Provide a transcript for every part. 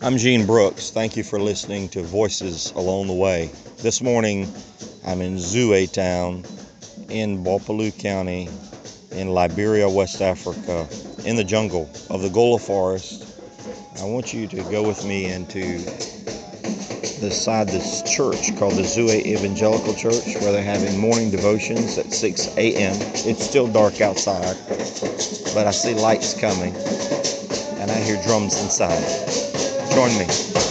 I'm Gene Brooks. Thank you for listening to Voices Along the Way. This morning, I'm in Zoué Town in Gbarpolu County in Liberia, West Africa, in the jungle of the Gola Forest. I want you to go with me into the side this church called the Zoué Evangelical Church, where they're having morning devotions at 6 a.m. It's still dark outside, but I see lights coming, and I hear drums inside environment.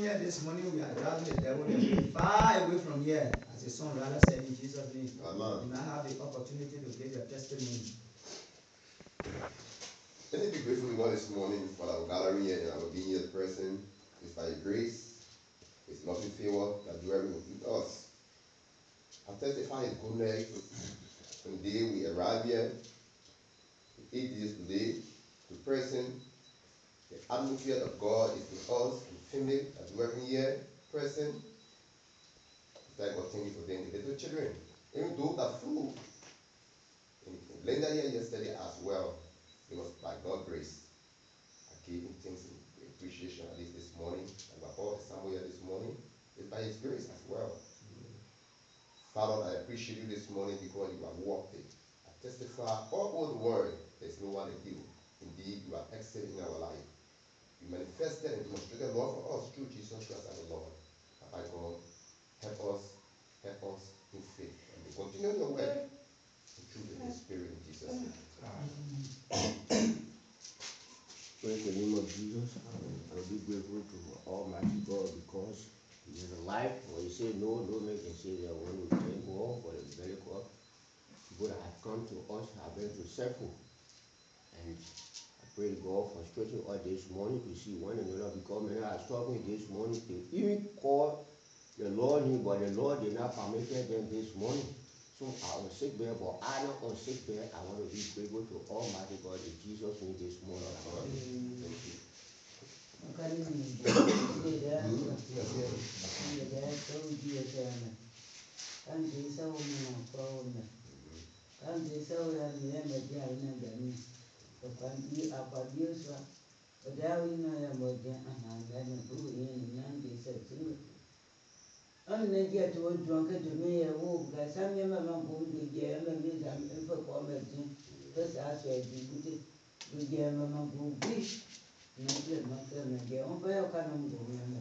here this morning, we are driving the devil far away from here. As a son, rather said in Jesus' name. Amen. You now have the opportunity to give your testimony. Let me be grateful to God this morning for our gathering here and our being here present. It's by grace, it's not in favor that you are with us. I testify His goodness from the day we arrived here, eight days today, to present. The atmosphere of God is with us, Trinity as you every year person. That was Trinity for the individual children. Even though the food in, in Linda here yesterday as well, it was by God's grace. I gave him things in appreciation at least this morning. And we're all somewhere this morning. It's by his grace as well. Father, I appreciate you this morning because you have walked it. I testify all over the world there's no one like you. Indeed, you are excellent in our life. You manifested and demonstrated love for us through Jesus Christ our Lord. Abba God, help us, help us in faith. And we continue your work through the Holy Spirit in Jesus' name. Praise the name of Jesus. I'll be grateful to Almighty God because He is alive. When you say no, no man can say that one will take more, for the very God. I've come to us, I've been to suffer. And Praise God for all this morning to see one another because many are struggling this morning. They even call the Lord name, but the Lord did not permit them this morning. So I was sick there, but I not on sick there. I want to be grateful to Almighty God in Jesus' name this morning. Amen. Thank you. Kan jisa wo mi na kura wo mi. Kan jisa wo ya mi ya mi di a yi na gani. Tofandi abadiyoswa Odawina ya moja ahangana uye nyandi satiwe Ani nagia tuwe tuwanke tume ya woga Samia mama kumbi jema miza mpe kwa mezi Tosa aswa ejibuti Ujia mama kumbi Nakile makile nagia Omba ya kana mgumema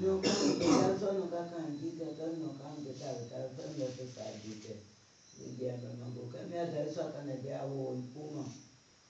Nuka kukilazo nuka kanjita Tonu nuka mkitawe Tarifemi ya pesa ajite Ujia mama kumbi Kamia tariswa kana jia uo mpuma Mpuma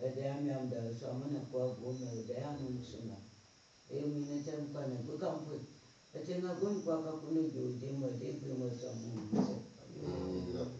Vedayami amdala swamana kwa gome udayana musuna. Eyo mina chamukana kukampu. Atenga gome kwa kakune jodimwa dekwe mwa samuna. Amen.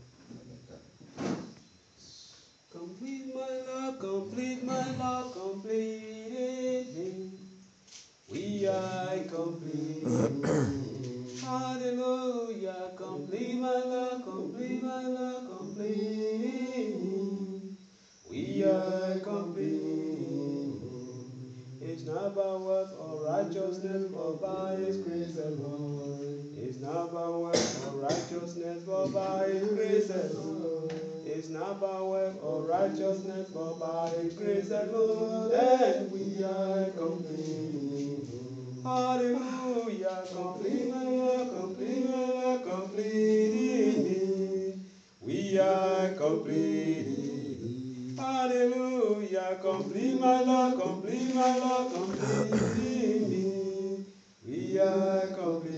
Not by works or righteousness, but by His grace alone. It's not by works or righteousness, but by His grace alone. It's not by work or righteousness, but by His grace alone. And we are complete. Hallelujah, complete, complete, complete. We are complete. Hallelujah, complete my Lord, complete my Lord, complete me. We are complete.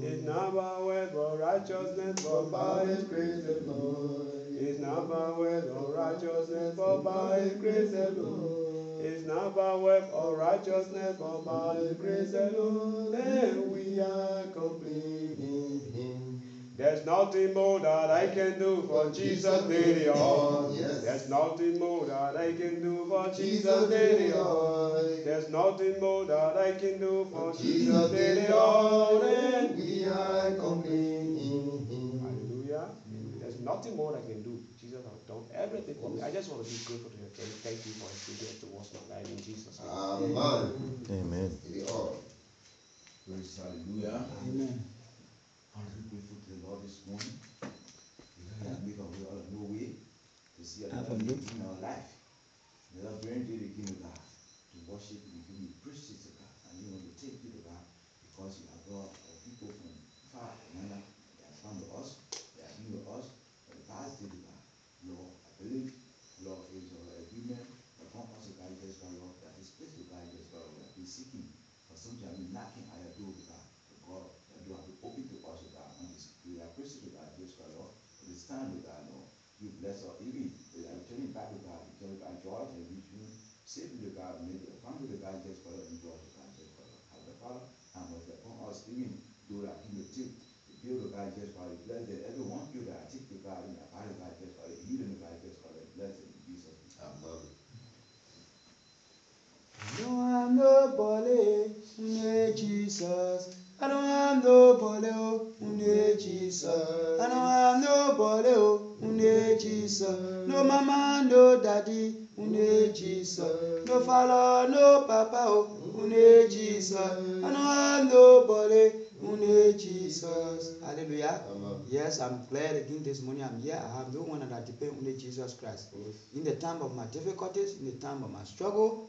It's not by works or righteousness, but by His grace alone. It's not by works or righteousness, but by His grace alone. It's not by work or righteousness, but by His grace alone. And we are complete. There's nothing more that I can do for Jesus daily on. Yes. There's nothing more that I can do for Jesus daily on. There's nothing more that I can do for Jesus daily on. And we are complete in Him. Hallelujah. There's nothing more I can do. Jesus has done everything for me. I just want to be grateful to Him. Thank you for His goodness towards my life in Jesus' name. Amen. Amen. It all. Praise hallelujah. Amen. I'm really grateful to the Lord this morning. Because He has made a way out of no way to see another day in our life. Another very day to give God to worship and give me praise to God. And you want to take you to God because you have brought our people from far and near. They have come to us. They have been with us for the past day to God. Lord, I believe, Lord, is our agreement upon us to God, just God, Lord, that is place to God, just God, we have been seeking for something, I've been knocking at your door to God. To God, that door have been open to us, to God, and this, we are praising to God, just God, Lord, for this time to God, Lord. You bless us, even, we are returning back to God, returning back joy and reaching safely to God, may the family to God, just God, enjoy to God, just God, Lord. Have the Father, and was upon us, even though that He may take the bill to God, just God, bless them, everyone you that I take to God, in the body of God, just God, healing to God, just God, bless them in Jesus' name. Amen. I don't have nobody, only Jesus. I don't have nobody, oh, only Jesus. I don't have nobody, oh, only Jesus. No mama, no daddy, only Jesus. No father, no papa, oh, only Jesus. I don't nobody, only Jesus. Hallelujah. Amen. Yes, I'm glad again this morning I'm here. I have no one that depend on Jesus Christ. In the time of my difficulties, in the time of my struggle,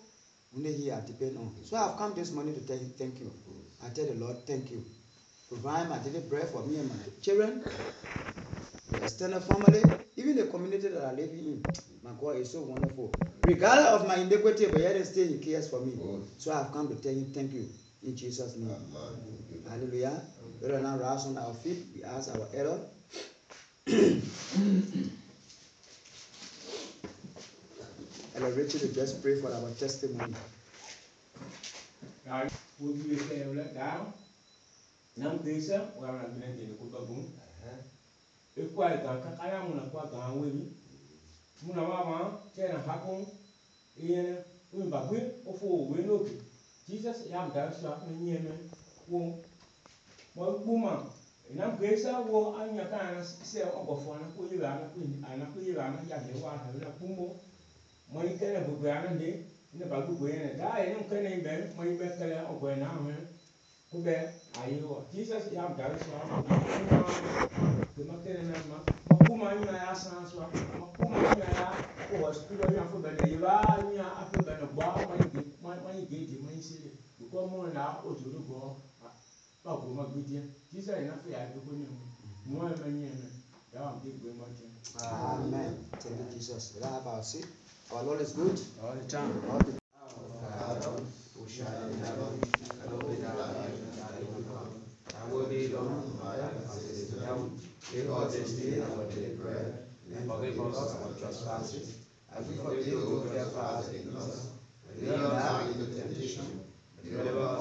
only He I depend on. So I've come this morning to tell Him thank you. I tell the Lord thank you. Provide my daily bread for me and my children, the extended family, even the community that I live in. My God is so wonderful. Regardless of my iniquity, but yet still He cares for me. So I've come to tell Him thank you in Jesus' name. Amen. Hallelujah. Let us now rise on our feet. We ask our elder. Elder Richard to just pray for our testimony. Rồi, vui vui theo lớp đáo Năm tí sớm, qua làm ekua ega kakaya mu na kua gã weli mu na ma ma tse na hako eye wo mi ba gbe wofo wowe n'oge jesus ya mu da esua ne nye me wo mo ekpo ma ina gbe sa wo anya ka na se ɔgbɔfɔ na ko yela na ko ana ko yela na ya hewa na na kumbo. Mo yi kele gbogbo ana ne ne ba gbogbo yɛ ne daa yɛ ne mu kele yi bɛ mo yi bɛ kele ɔgbɔ na hɔn. Wọ jesus yà gàrí sọ ama gbẹmọ kẹlẹ náà ma mo kú ma yà san sọ mo kú ma yà kó wọ sukuu bẹ nyina fún bẹ ne yìí bá nyina afẹ bẹ ne gbọ mo yi gé mo yi gé di mo yi se bíkọ mo nà o zoro gbọ bá gbọ ma gbé diẹ jesus yẹn n'afẹ yà gbogbo ne mu mo yẹn ma nyẹ mẹ yà wà gbé gbé ma jẹ. Amen. Thank you, Jesus. We don't have our seat. Our Lord is good. All the time. All the Father, who shall in Give us this day our daily bread, and forgive us our trespasses, as we forgive those who trespass against us. Lead us not into temptation, deliver us